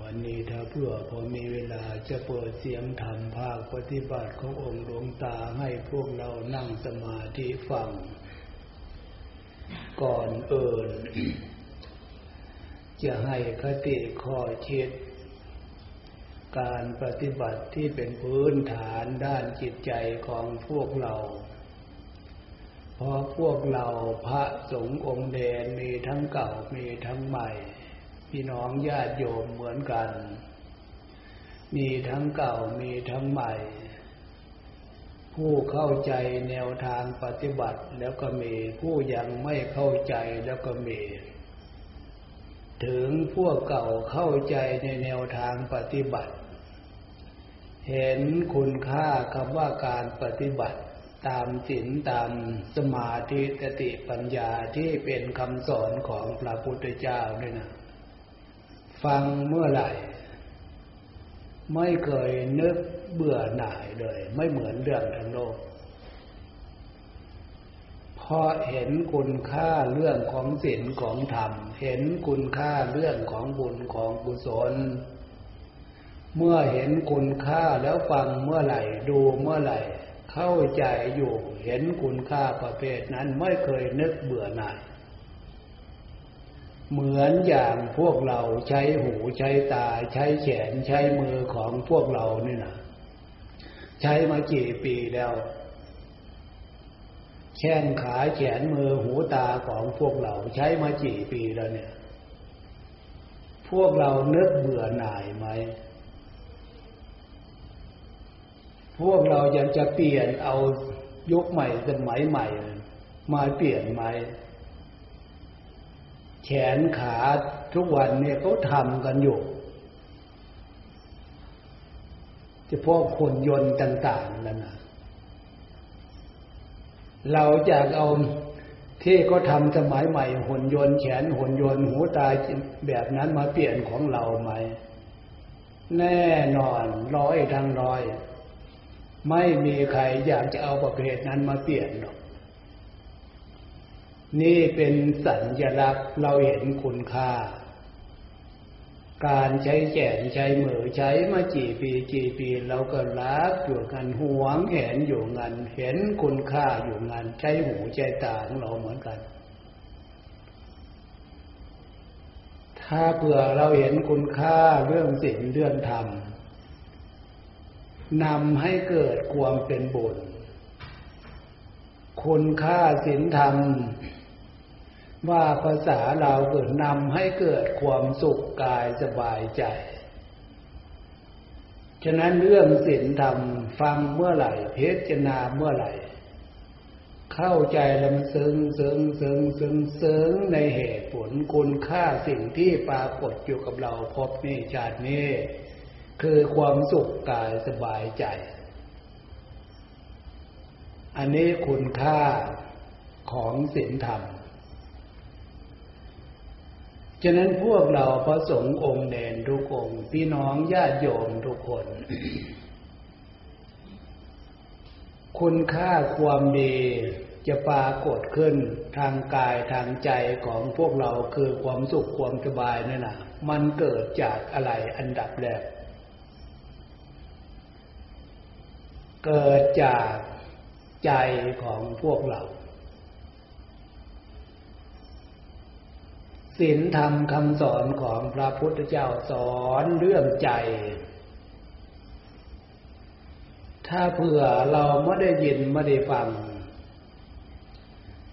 วันนี้ถ้าเพื่อพอมีเวลาจะเปิดเสียงธรรมภาคปฏิบัติขององค์หลวงตาให้พวกเรานั่งสมาธิฟัง ก่อนเอิญจะให้คติข้อคิดการปฏิบัติที่เป็นพื้นฐานด้านจิตใจของพวกเรา เพราะพวกเราพระสงฆ์องค์เดนมีทั้งเก่ามีทั้งใหม่ พี่น้องญาติโยมเหมือนกัน มีทั้งเก่ามีทั้งใหม่ ผู้เข้าใจแนวทางปฏิบัติแล้วก็มี ผู้ยังไม่เข้าใจแล้วก็มี ถึงพวกเก่าเข้าใจในแนวทางปฏิบัติ เห็นคุณค่าคำว่าการปฏิบัติ ตามศีลตามสมาธิสติปัญญาที่เป็นคำสอนของพระพุทธเจ้าด้วยนะ ฟังเมื่อไหร่ ไม่เคยนึกเบื่อหน่ายเลย ไม่เหมือนเรื่องทั้งโลกพอเห็นคุณค่าเรื่องของศีลของธรรม เห็นคุณค่าเรื่องของบุญของกุศล เมื่อเห็นคุณค่าแล้วฟังเมื่อไหร่ดูเมื่อไหร่ เข้าใจอยู่เห็นคุณค่าประเภทนั้นไม่เคยนึกเบื่อหน่ายเหมือนอย่างพวกเราใช้หูใช้ตาใช้แขนใช้มือของพวกเรานี่นะใช้มากี่ปีแล้ว แข้งขาแขนมือหูตาของพวกเราใช้มากี่ปีแล้วเนี่ย พวกเรานึกเบื่อหน่ายไหม พวกเรายังจะเปลี่ยนเอายุคใหม่สมัยใหม่ มาเปลี่ยนไหมแขนขาทุกวันเนี่ยเขาทำกันอยู่จะพวกคนยนต์ต่าง ๆนั่นนะเราจะเอาที่เขาทำสมัยใหม่หุ่นยนต์แขนหุ่นยนต์หูตาแบบนั้นมาเปลี่ยนของเราไหม แน่นอนร้อยทั้งร้อย ไม่มีใครอยากจะเอาประเภทนั้นมาเปลี่ยนหรอก นี่เป็นสัญลักษณ์เราเห็นคุณค่า การใช้แขนใช้มือใช้มากี่ปีกี่ปีเราก็รักอยู่กันหวงเห็นอยู่งัน เห็นคุณค่าอยู่งัน ใช้หูใช้ตาของเราเหมือนกัน ถ้าเผื่อเราเห็นคุณค่าเรื่องศีลเรื่องธรรม นำให้เกิดความเป็นบุญคุณค่าศีลธรรม ว่าภาษาเราเกิดนำให้เกิดความสุขกายสบายใจ ฉะนั้นเรื่องศีลธรรมฟังเมื่อไหร่ เพชนาเมื่อไหร่ เข้าใจล้วมันซึ้งซึ้งซึ้งซึ้งซึ้งในเหตุผลคุณค่าสิ่งที่ปรากฏอยู่กับเราพบนี่ชาตินี้ คือความสุขกายสบายใจ อันนี้คุณค่าของศีลธรรม ฉะนั้นพวกเราพระสงฆ์องค์เดนทุกองค์พี่น้องญาติโยมทุกคน คุณค่าความดีจะปรากฏขึ้นทางกายทางใจของพวกเราคือความสุขความสบายนั่นนะมันเกิดจากอะไรอันดับแรก เกิดจากใจของพวกเราศีลธรรมคำสอนของพระพุทธเจ้าสอนเรื่องใจ ถ้าเผื่อเราไม่ได้ยินไม่ได้ฟัง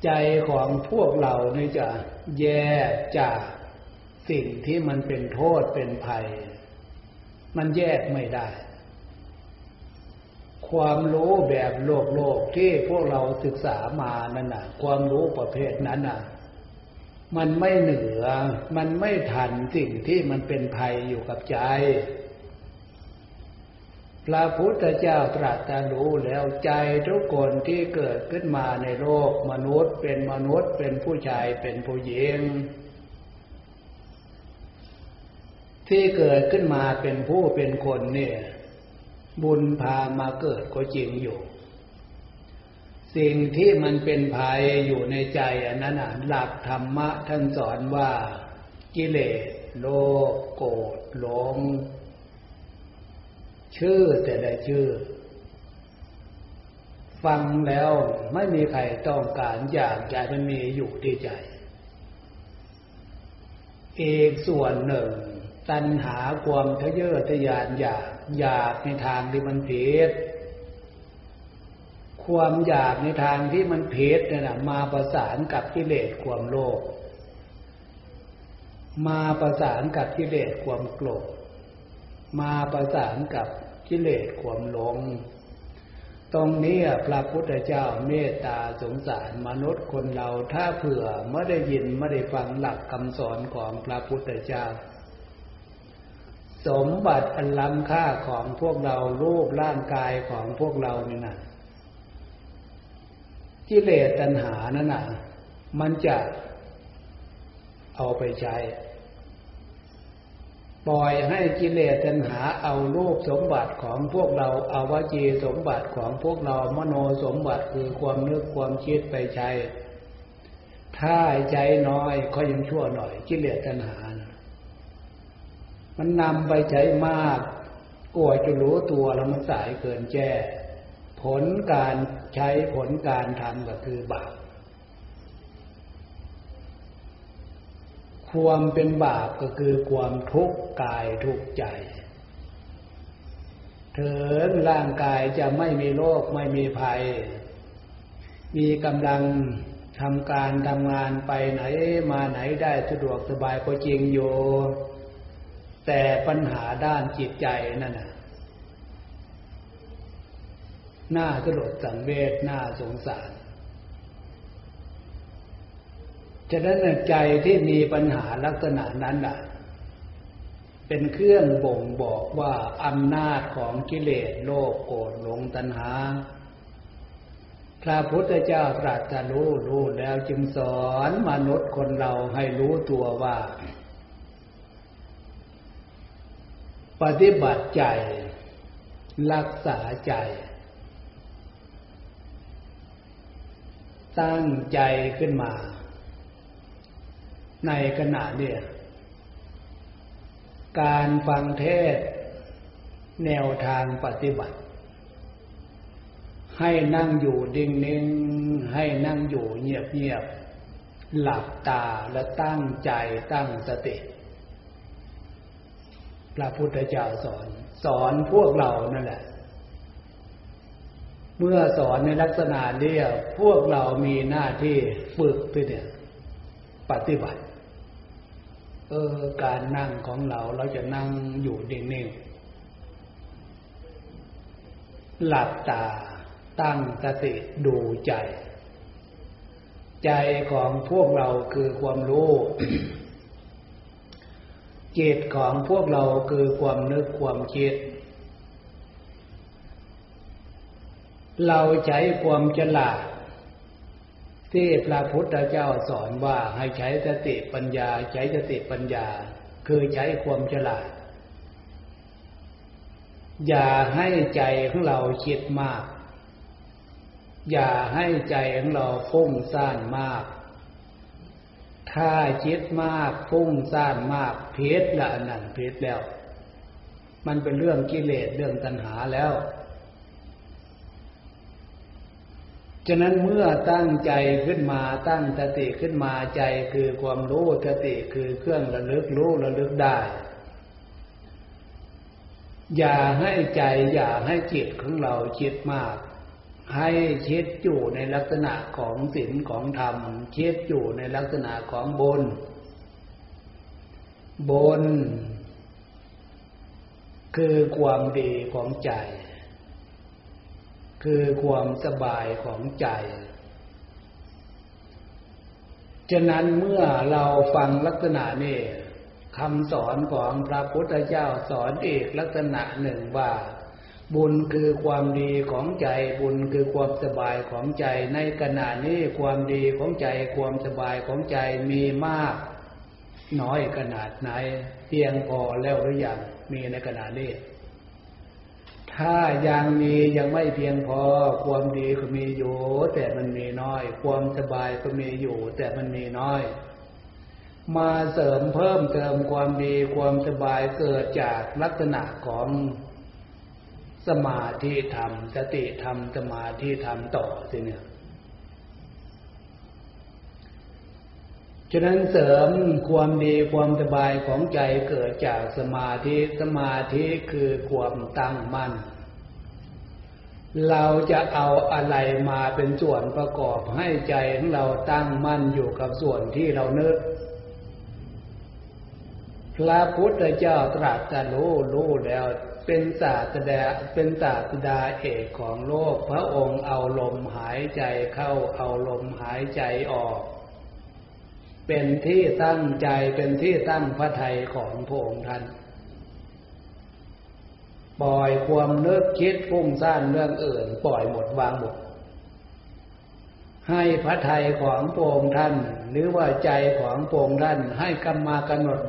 ใจของพวกเรานี่จะแยกจากสิ่งที่มันเป็นโทษเป็นภัย มันแยกไม่ได้ ความรู้แบบโลกโลกที่พวกเราศึกษามานั่นน่ะ ความรู้ประเภทนั้นน่ะ มันไม่เหนือ มันไม่ทันสิ่งที่มันเป็นภัยอยู่กับใจ พระพุทธเจ้าตรัสรู้แล้วใจทุกคนที่เกิดขึ้นมาในโลกมนุษย์เป็นมนุษย์เป็นผู้ชายเป็นผู้หญิงที่เกิดขึ้นมาเป็นผู้เป็นคนเนี่ย บุญพามาเกิดก็จริงอยู่ สิ่งที่มันเป็นภัยอยู่ในใจอันนั้นหลักธรรมะท่านสอนว่ากิเลส โลภโกรธหลง ชื่อแต่ละชื่อ ฟังแล้วไม่มีใครต้องการอยากจะมันมีอยู่ที่ใจ เอกส่วนหนึ่ง ตัณหาความทะเยอทะยานอยากอยากในทางที่มันผิดความอยากในทางที่มันเพชเนี่ยนะมาประสานกับกิเลสความโลภมาประสานกับกิเลสความโกรธมาประสานกับกิเลสความหลง ตรงนี้พระพุทธเจ้าเมตตาสงสารมนุษย์คนเราถ้าเผื่อไม่ได้ยินไม่ได้ฟังหลักคำสอนของพระพุทธเจ้า สมบัติอันล้ำค่าของพวกเรารูปร่างกายของพวกเรานี่นะกิเลสตัณหานั่นน่ะ มันจะเอาไปใช้ ปล่อยให้กิเลสตัณหาเอารูปสมบัติของพวกเราเอาวจีสมบัติของพวกเรามโนสมบัติคือความนึกความคิดไปใช้ ถ้าใจน้อยก็ยังชั่วหน่อย กิเลสตัณหา มันนำไปใช้มากกลัวจะรู้ตัวแล้วมันสายเกินแจ้ผลการใช้ผลการทำก็คือบาปความเป็นบาปก็คือความทุกข์กายทุกข์ใจเถิงร่างกายจะไม่มีโรคไม่มีภัย มีกำลังทำการทำงานไปไหนมาไหนได้สะดวกสบายก็จริงอยู่ แต่ปัญหาด้านจิตใจนั่นน่ะหน้าสลดสังเวชหน้าสงสาร ฉะนั้นใจที่มีปัญหาลักษณะนั้นน่ะ เป็นเครื่องบ่งบอกว่าอำนาจของกิเลสโลภโกรธหลงตัณหา พระพุทธเจ้าตรัสรู้รู้แล้วจึงสอนมนุษย์คนเราให้รู้ตัวว่า ปฏิบัติใจ รักษาใจ ตั้งใจขึ้นมา ในขณะเนี่ย การฟังเทศ แนวทางปฏิบัติ ให้นั่งอยู่ดิ่งนิ่งให้นั่งอยู่เงียบเงียบหลับตาและตั้งใจตั้งสติ พระพุทธเจ้าสอน สอนพวกเรานั่นแหละ เมื่อสอนในลักษณะนี้พวกเรามีหน้าที่ฝึกไปเนี่ย ปฏิบัติ เออ การนั่งของเราเราจะนั่งอยู่นิ่งๆหลับตาตั้งสติดูใจ ใจของพวกเราคือความรู้ จิตของพวกเราคือความนึกความคิด เราใช้ความฉลาดที่พระพุทธเจ้าสอนว่าให้ใช้สติปัญญา ใช้สติปัญญา คือใช้ความฉลาด อย่าให้ใจของเราคิดมาก อย่าให้ใจของเราฟุ้งซ่านมาก ถ้าคิดมากฟุ้งซ่านมากเพชรละนั่นเพชรแล้ว มันเป็นเรื่องกิเลสเรื่องตัณหาแล้ว ฉะนั้นเมื่อตั้งใจขึ้นมาตั้งสติขึ้นมาใจคือความรู้สติคือเครื่องระลึกรู้ระลึกได้ อย่าให้ใจอย่าให้จิตของเราคิดมาก ให้คิดอยู่ในลักษณะของศีลของธรรมคิดอยู่ในลักษณะของบน บน คือความดีของใจ คือความสบายของใจ ฉะนั้นเมื่อเราฟังลักษณะนี้คำสอนของพระพุทธเจ้าสอนอีกลักษณะหนึ่งว่า บุญคือความดีของใจ บุญคือความสบายของใจ ในขณะนี้ความดีของใจ ความสบายของใจมีมาก น้อยขนาดไหน เพียงพอแล้วหรือยังมีในขณะนี้ถ้ายังมียังไม่เพียงพอ ความดีก็มีอยู่ แต่มันมีน้อย ความสบายก็มีอยู่ แต่มันมีน้อย มาเสริมเพิ่มเติมความดีความสบายเกิดจากลักษณะของ สมาธิธรรมสติธรรมสมาธิธรรมต่อสิเนี่ยฉะนั้นเสริมความดีความสบายของใจเกิดจากสมาธิสมาธิคือความตั้งมั่น เราจะเอาอะไรมาเป็นส่วนประกอบให้ใจของเราตั้งมั่นอยู่กับส่วนที่เราเนึก พระพุทธเจ้าตรัสรู้รู้แล้วเป็นศาสดาเป็นศาสดาเอกของโลก พระองค์เอาลมหายใจเข้าเอาลมหายใจออก เป็นที่ตั้งใจเป็นที่ตั้งพระทัยของพระองค์ท่านปล่อยความนึกคิดฟุ้งซ่านเรื่องอื่น ปล่อยหมดวางหมด ให้พระทัยของพรงท่าน หรือว่าใจของพรงท่าน ให้กำมากำหนด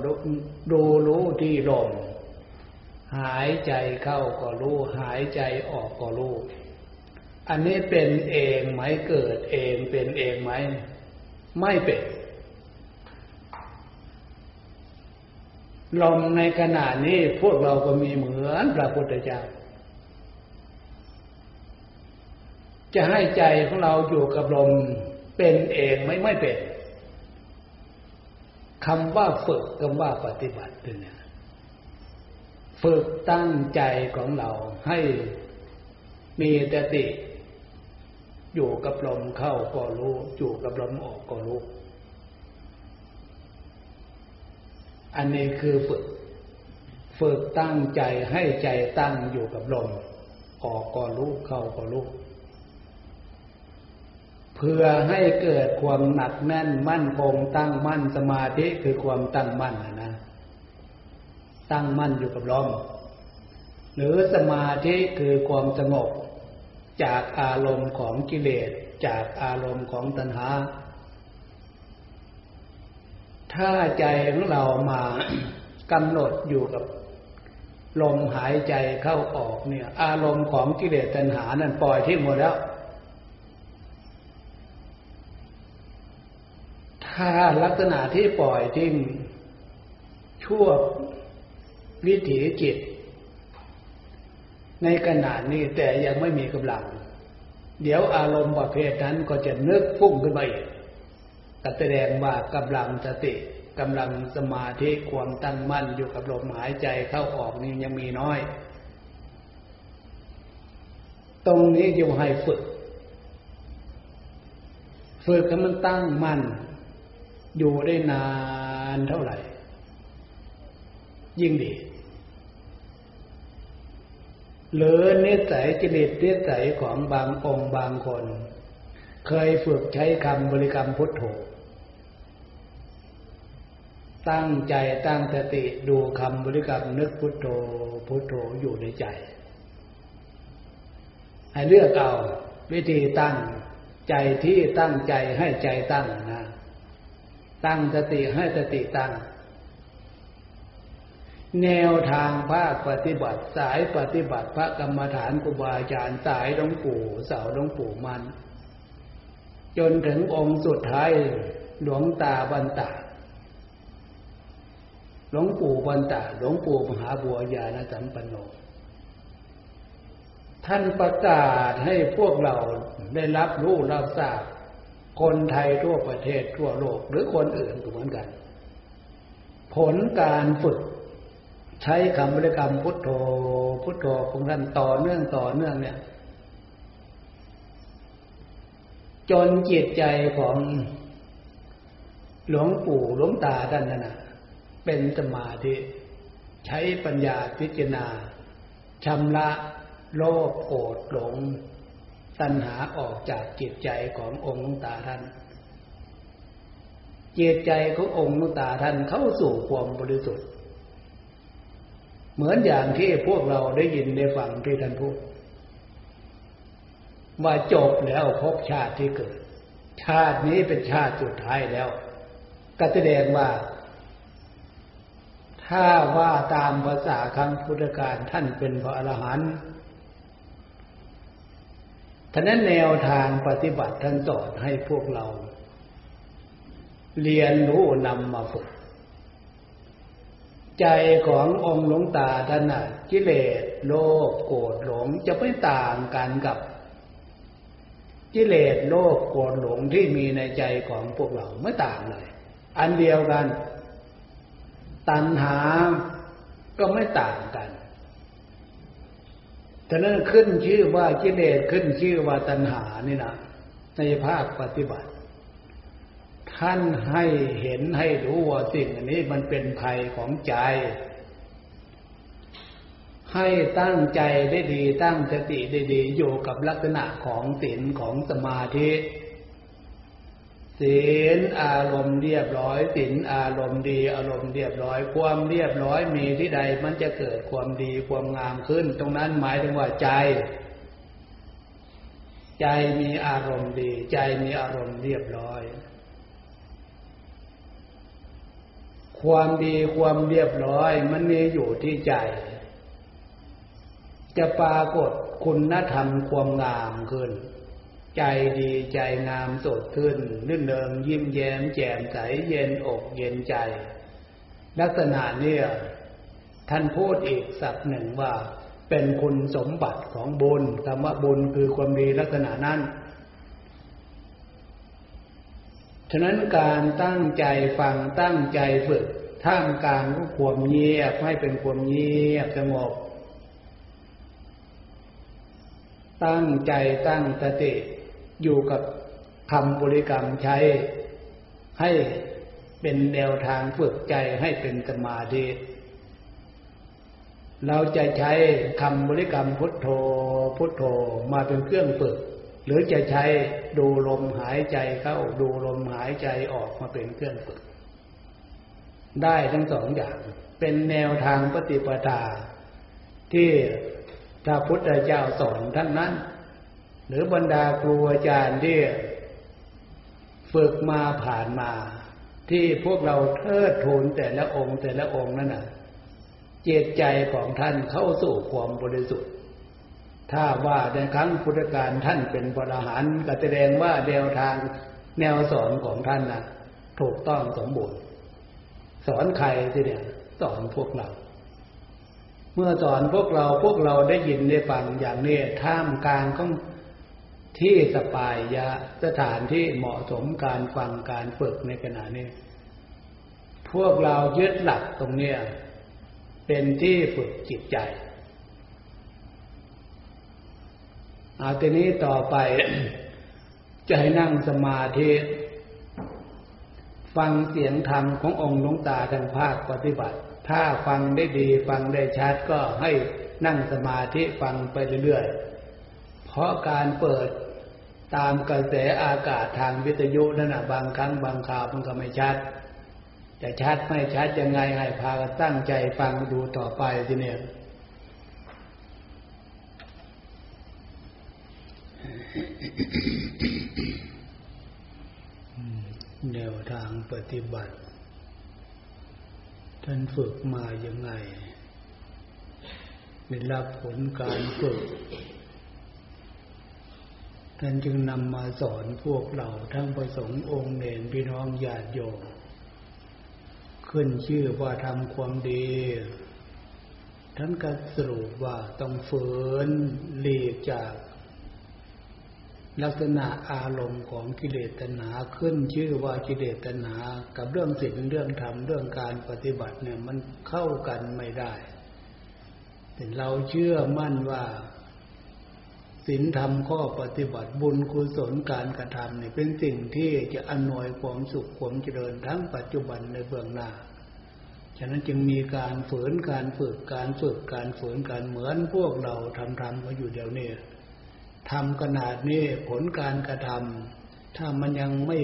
ดูรู้ที่ลมหายใจเข้าก็รู้หายใจออกก็รู้อันนี้เป็นเองไหมเกิดเองเป็นเองไหม ไม่เป็น ลมในขณะนี้พวกเราก็มีเหมือนพระพุทธเจ้า จะให้ใจของเราอยู่กับลมเป็นเองไม่ไม่เป็นคำว่าฝึกคำว่าปฏิบัติเนี่ยฝึกตั้งใจของเราให้มีสติ อยู่กับลมเข้าก็รู้ อยู่กับลมออกก็รู้ อันนี้คือฝึก ฝึกตั้งใจให้ใจตั้งอยู่กับลม ออกก็รู้เข้าก็รู้ พื่อให้เกิดความหนักแน่นมั่นคงตั้งมั่นสมาธิคือความตั้งมั่นนะ ตั้งมั่นอยู่กับลมหรือสมาธิคือความสงบจากอารมณ์ของกิเลสจากอารมณ์ของตัณหา ถ้าใจของเรามากำหนดอยู่กับลมหายใจเข้าออกเนี่ย อารมณ์ของกิเลสตัณหานั้นปล่อยทิ้งหมดแล้ว ถ้าลักษณะที่ปล่อยทิ้งชั่ววิถีจิต ในขณะนี้แต่ยังไม่มีกำลัง เดี๋ยวอารมณ์ประเภทนั้นก็จะนึกพุ่งขึ้นมาอีกแสดงว่ากำลังสติกำลังสมาธิความตั้งมั่นอยู่กับลมหายใจเข้าออกนี่ยังมีน้อย ตรงนี้อยู่ให้ฝึก ฝึกให้มันตั้งมั่น อยู่ได้นานเท่าไหร่ ยิ่งดีหรือเนสัยจิตเนสัยของบางองค์บางคน เคยฝึกใช้คำบริกรรมพุทโธตั้งใจตั้งสติดูคำบริกรรมนึกพุทโธพุทโธอยู่ในใจ ให้เลือกเอาวิธีตั้งใจที่ตั้งใจให้ใจตั้งนะ ตั้งสติให้สติตั้ง แนวทางภาคปฏิบัติสายปฏิบัติพระกรรมฐานครูบาอาจารย์สายหลวงปู่เสาหลวงปู่มัน จนถึงองค์สุดท้ายหลวงตาบันตาหลวงปู่บันตาหลวงปู่มหาบัวญาณสัมปันโนท่านประกาศให้พวกเราได้รับรู้รับทราบ คนไทยทั่วประเทศทั่วโลก หรือคนอื่นก็เหมือนกัน ผลการฝึก ใช้คำบริกรรมพุทโธ พุทโธของท่านต่อเนื่องต่อเนื่องเนี่ย จนจิตใจของหลวงปู่หลวงตาท่านนั่นนะเป็นสมาธิใช้ปัญญาพิจารณาชำระโลภโกรธหลง ตัณหาออกจากจิตใจขององค์ลุงตาท่านจิตใจขององค์ลุงตาท่านเข้าสู่ความบริสุทธิ์ เหมือนอย่างที่พวกเราได้ยินได้ฟังที่ท่านพูดว่าจบแล้วพบชาติที่เกิด ชาตินี้เป็นชาติสุดท้ายแล้ว ก็แสดงว่า ถ้าว่าตามภาษาคำพุทธการท่านเป็นพระอรหันต์ ท่านั้นแนวทางปฏิบัติท่านสอนให้พวกเรา เรียนรู้นำมาฝึก ใจขององค์หลวงตาท่านน่ะกิเลสโลภโกรธหลงจะไม่ต่างกันกับกิเลสโลภโกรธหลงที่มีในใจของพวกเราไม่ต่างเลย อันเดียวกัน ตัณหาก็ไม่ต่างกัน ฉะนั้นขึ้นชื่อว่ากิเลสขึ้นชื่อว่าตัณหานี่นะในภาคปฏิบัติ ท่านให้เห็นให้รู้ว่าสิ่งอันนี้มันเป็นภัยของใจ ให้ตั้งใจได้ดีตั้งสติได้ดีอยู่กับลักษณะของศีลของสมาธิ ศีลอารมณ์เรียบร้อยศีลอารมณ์ดี อารมณ์เรียบร้อย ความเรียบร้อยมีที่ใด มันจะเกิดความดีความงามขึ้น ตรงนั้นหมายถึงว่าใจ ใจมีอารมณ์ดี ใจมีอารมณ์เรียบร้อย ความดีความเรียบร้อย มันมีอยู่ที่ใจ จะปรากฏคุณธรรมความงามขึ้น ใจดีใจงามสดขึ้นนื่นเดิมยิ้มแย้มแจ่มใสเย็นอกเย็นใจ ลักษณะเนี่ยท่านพูดอีกสักหนึ่งว่า เป็นคุณสมบัติของบุญคำว่าบุญคือความดีลักษณะนั้นฉะนั้นการตั้งใจฟังตั้งใจฝึกท่ามกลางความเงียบให้เป็นความเงียบสงบตั้งใจตั้งสติ อยู่กับคำบริกรรมใช้ให้เป็นแนวทางฝึกใจให้เป็นสมาธิ เราจะใช้คำบริกรรมพุทโธพุทโธมาเป็นเครื่องฝึก หรือจะใช้ดูลมหายใจเข้าดูลมหายใจออกมาเป็นเครื่องฝึก ได้ทั้งสองอย่างเป็นแนวทางปฏิปทาที่พระพุทธเจ้าสอนทั้งนั้น รือบรรดาครูอาจารย์ที่ฝึกมาผ่านมา ที่พวกเราเทิดทูนแต่ละองค์แต่ละองค์นั่นน่ะ เจตใจของท่านเข้าสู่ความบริสุทธิ์ ถ้าว่าในครั้งพุทธกาลท่านเป็นพระหันก็แสดงว่าแนวทางแนวสอนของท่านน่ะ ถูกต้องสมบูรณ์ สอนใครทีเนี่ยสอนพวกเรา เมื่อสอนพวกเราพวกเราได้ยินได้ฟังอย่างนี้ท่ามกลางของ ที่สปายยะสถานที่เหมาะสมการฟังการฝึกในขณะนี้ พวกเรายึดหลักตรงเนี้ยเป็นที่ฝึกจิตใจอาทีนี้ต่อไป จะให้นั่งสมาธิฟังเสียงธรรมขององค์หลวงตาทางภาคปฏิบัติ ถ้าฟังได้ดีฟังได้ชัดก็ให้นั่งสมาธิฟังไปเรื่อยๆ เพราะการเปิด ตามกระแสอากาศทางวิทยุนั่นนะบางครั้งบางคราวมันก็ไม่ชัดจะชัดไม่ชัดยังไงให้พากันตั้งใจฟังดูต่อไปทีเนี้ยแนวทางปฏิบัติ ท่านฝึกมาย่างไงได้รับผลการฝึก ท่านจึงนำมาสอนพวกเราทั้งประสงค์องค์เนรพี่น้องญาติโยมขึ้นชื่อว่าทำความดี ท่านก็สรุปว่าต้องฝืนหลีกจาก ลักษณะอารมณ์ของกิเลสตัณหาขึ้นชื่อว่ากิเลสตัณหา กับเรื่องศีลเรื่องธรรมเรื่องการปฏิบัติเนี่ยมันเข้ากันไม่ได้แต่เราเชื่อมั่นว่า ศีลธรรมข้อปฏิบัติบุญกุศลการกระทำเนี่ยเป็นสิ่งที่จะอำนวยความสุขความเจริญทั้งปัจจุบันในเบื้องหน้า ฉะนั้นจึงมีการฝืนการฝึกการฝึกการฝืนการเหมือนพวกเราทำทำมาอยู่เดี๋ยวนี้ทำขนาดนี้ผลการกระทำถ้ามันยังไม่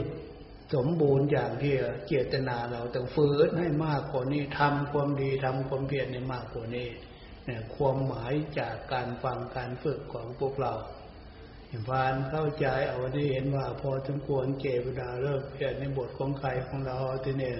สมบูรณ์อย่างที่เจตนาเราต้องฝืนให้มากกว่านี้ทำความดีทำความเพียรให้มากกว่านี้ ความหมายจากการฟังการฝึกของพวกเราอย่างพานเข้าใจเอาได้เห็นว่าพอสมควรเจวดาเริ่มเพียรในบทของใครของเราทีเนี่ย